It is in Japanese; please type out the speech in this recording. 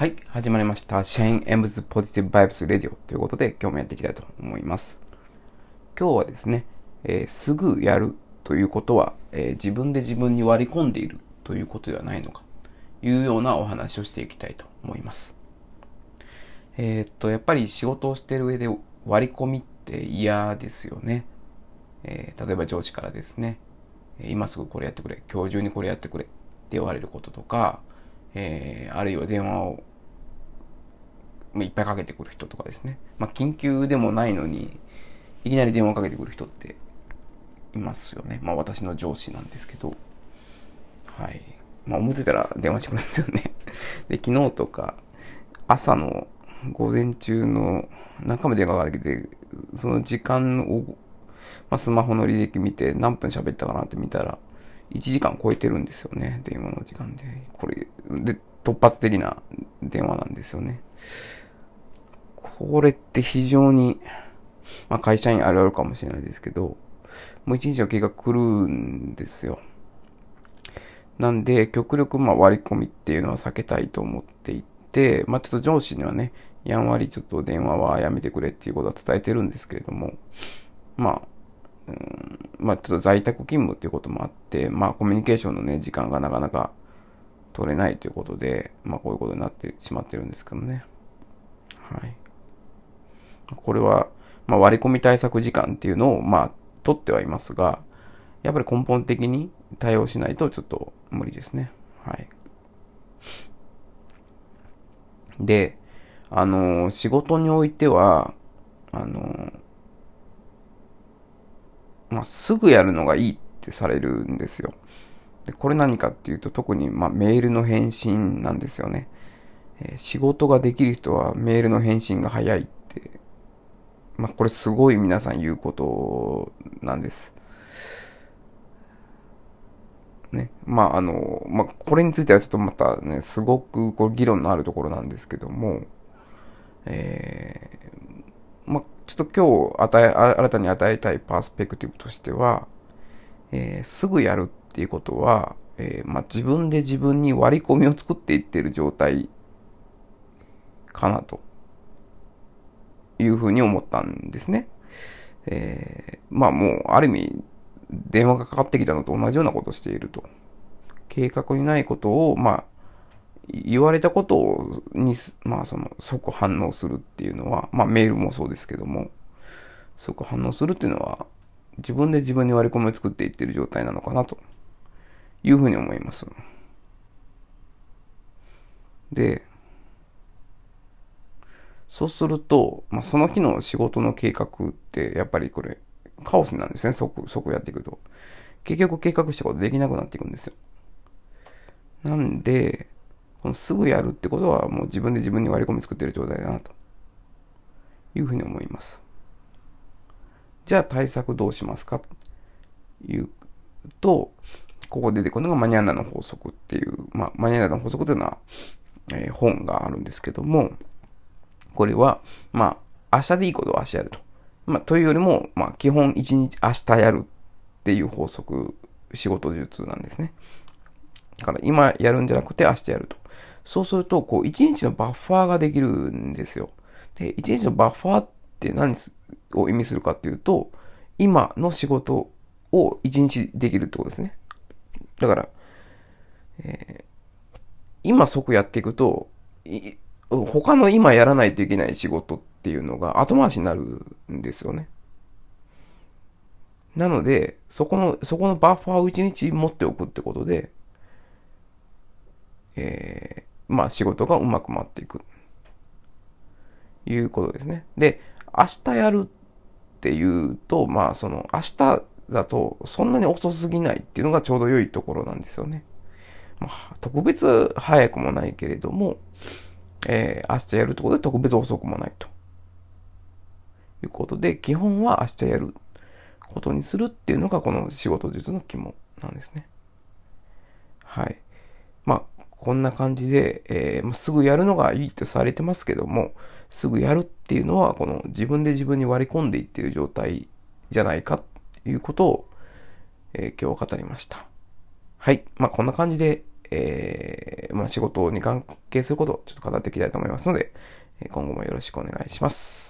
はい、始まりました。 Shane M's Positive Vibes Radio ということで、今日もやっていきたいと思います。今日はですね、えーすぐやるということは、えー自分で自分に割り込んでいるということではないのか、というようなお話をしていきたいと思います。えーっと、やっぱり仕事をしている上で割り込みって嫌ですよね。え例えば上司からですね、今すぐこれやってくれ、今日中にこれやってくれって言われることとか、えあるいは電話をまあいっぱいかけてくる人とかですね。まあ、緊急でもないのに、いきなり電話かけてくる人っていますよね。まあ、私の上司なんですけど。はい。まあ、思いついたら電話してくるんですよね。で、昨日とか、朝の午前中の中まで電話がかけて、その時間を、まあ、スマホの履歴見て何分喋ったかなって見たら、1時間超えてるんですよね。電話の時間で。これ、で、突発的な電話なんですよね。これって非常に、まあ会社員あるあるかもしれないですけど、もう一日の計画来るんですよ。なんで、極力まあ割り込みっていうのは避けたいと思っていて、まあちょっと上司にはね、やんわりちょっと電話はやめてくれっていうことは伝えてるんですけれども、まあ、うんまあちょっと在宅勤務っていうこともあって、まあコミュニケーションのね、時間がなかなか取れないということで、まあこういうことになってしまってるんですけどね。はい。これは、まあ、割り込み対策時間っていうのを、まあ、取ってはいますが、やっぱり根本的に対応しないとちょっと無理ですね。はい。で、あの仕事においては、あのまあ、すぐやるのがいいってされるんですよ。で、これ何かっていうと、特に、まあ、メールの返信なんですよね。えー仕事ができる人はメールの返信が早いっ、まあ、これすごい皆さん言うことなんです。ね。まあ、あの、まあ、これについてはちょっとまたね、すごくこう議論のあるところなんですけども、えーまあ、ちょっと今日与え、新たに与えたいパースペクティブとしては、えーすぐやるっていうことは、えーまあ、自分で自分に割り込みを作っていってる状態かなとふうに思ったんですね。えーまあもうある意味電話がかかってきたのと同じようなことをしていると。計画にないことを、まあ、言われたことに、まあその即反応するっていうのは、まあメールもそうですけども、即反応するっていうのは自分で自分に割り込みを作っていってる状態なのかなというふうに思います。で、そうすると、まあ、その日の仕事の計画って、やっぱりこれ、カオスなんですね、即、即やっていくと。結局計画したことできなくなっていくんですよ。なんで、このすぐやるってことは、もう自分で自分に割り込み作ってる状態だな、というふうに思います。じゃあ対策どうしますかというと、ここで出てくるのがマニャンナの法則っていう、まあ、マニャンナの法則というのは、えー本があるんですけども、これは、まあ、明日でいいことを明日やると。まあ、というよりも、まあ、基本一日明日やるっていう法則、仕事術なんですね。だから今やるんじゃなくて明日やると。そうすると、こう、一日のバッファーができるんですよ。で、一日のバッファーって何を意味するかっていうと、今の仕事を一日できるってことですね。だから、えー今即やっていくと、い他の今やらないといけない仕事っていうのが後回しになるんですよね。なので、そこの、そこのバッファーを一日持っておくってことで、えーまあ仕事がうまく回っていく。いうことですね。で、明日やるっていうと、まあその、明日だとそんなに遅すぎないっていうのがちょうど良いところなんですよね。まあ、特別早くもないけれども、えー明日やるってことで特別遅くもないと。いうことで、基本は明日やることにするっていうのがこの仕事術の肝なんですね。はい。まあ、こんな感じで、えー、すぐやるのがいいとされてますけども、すぐやるっていうのは、この自分で自分に割り込んでいってる状態じゃないかということを、えー今日語りました。はい。まあ、こんな感じで、えーまあ、仕事に関係することをちょっと語っていきたいと思いますので、今後もよろしくお願いします。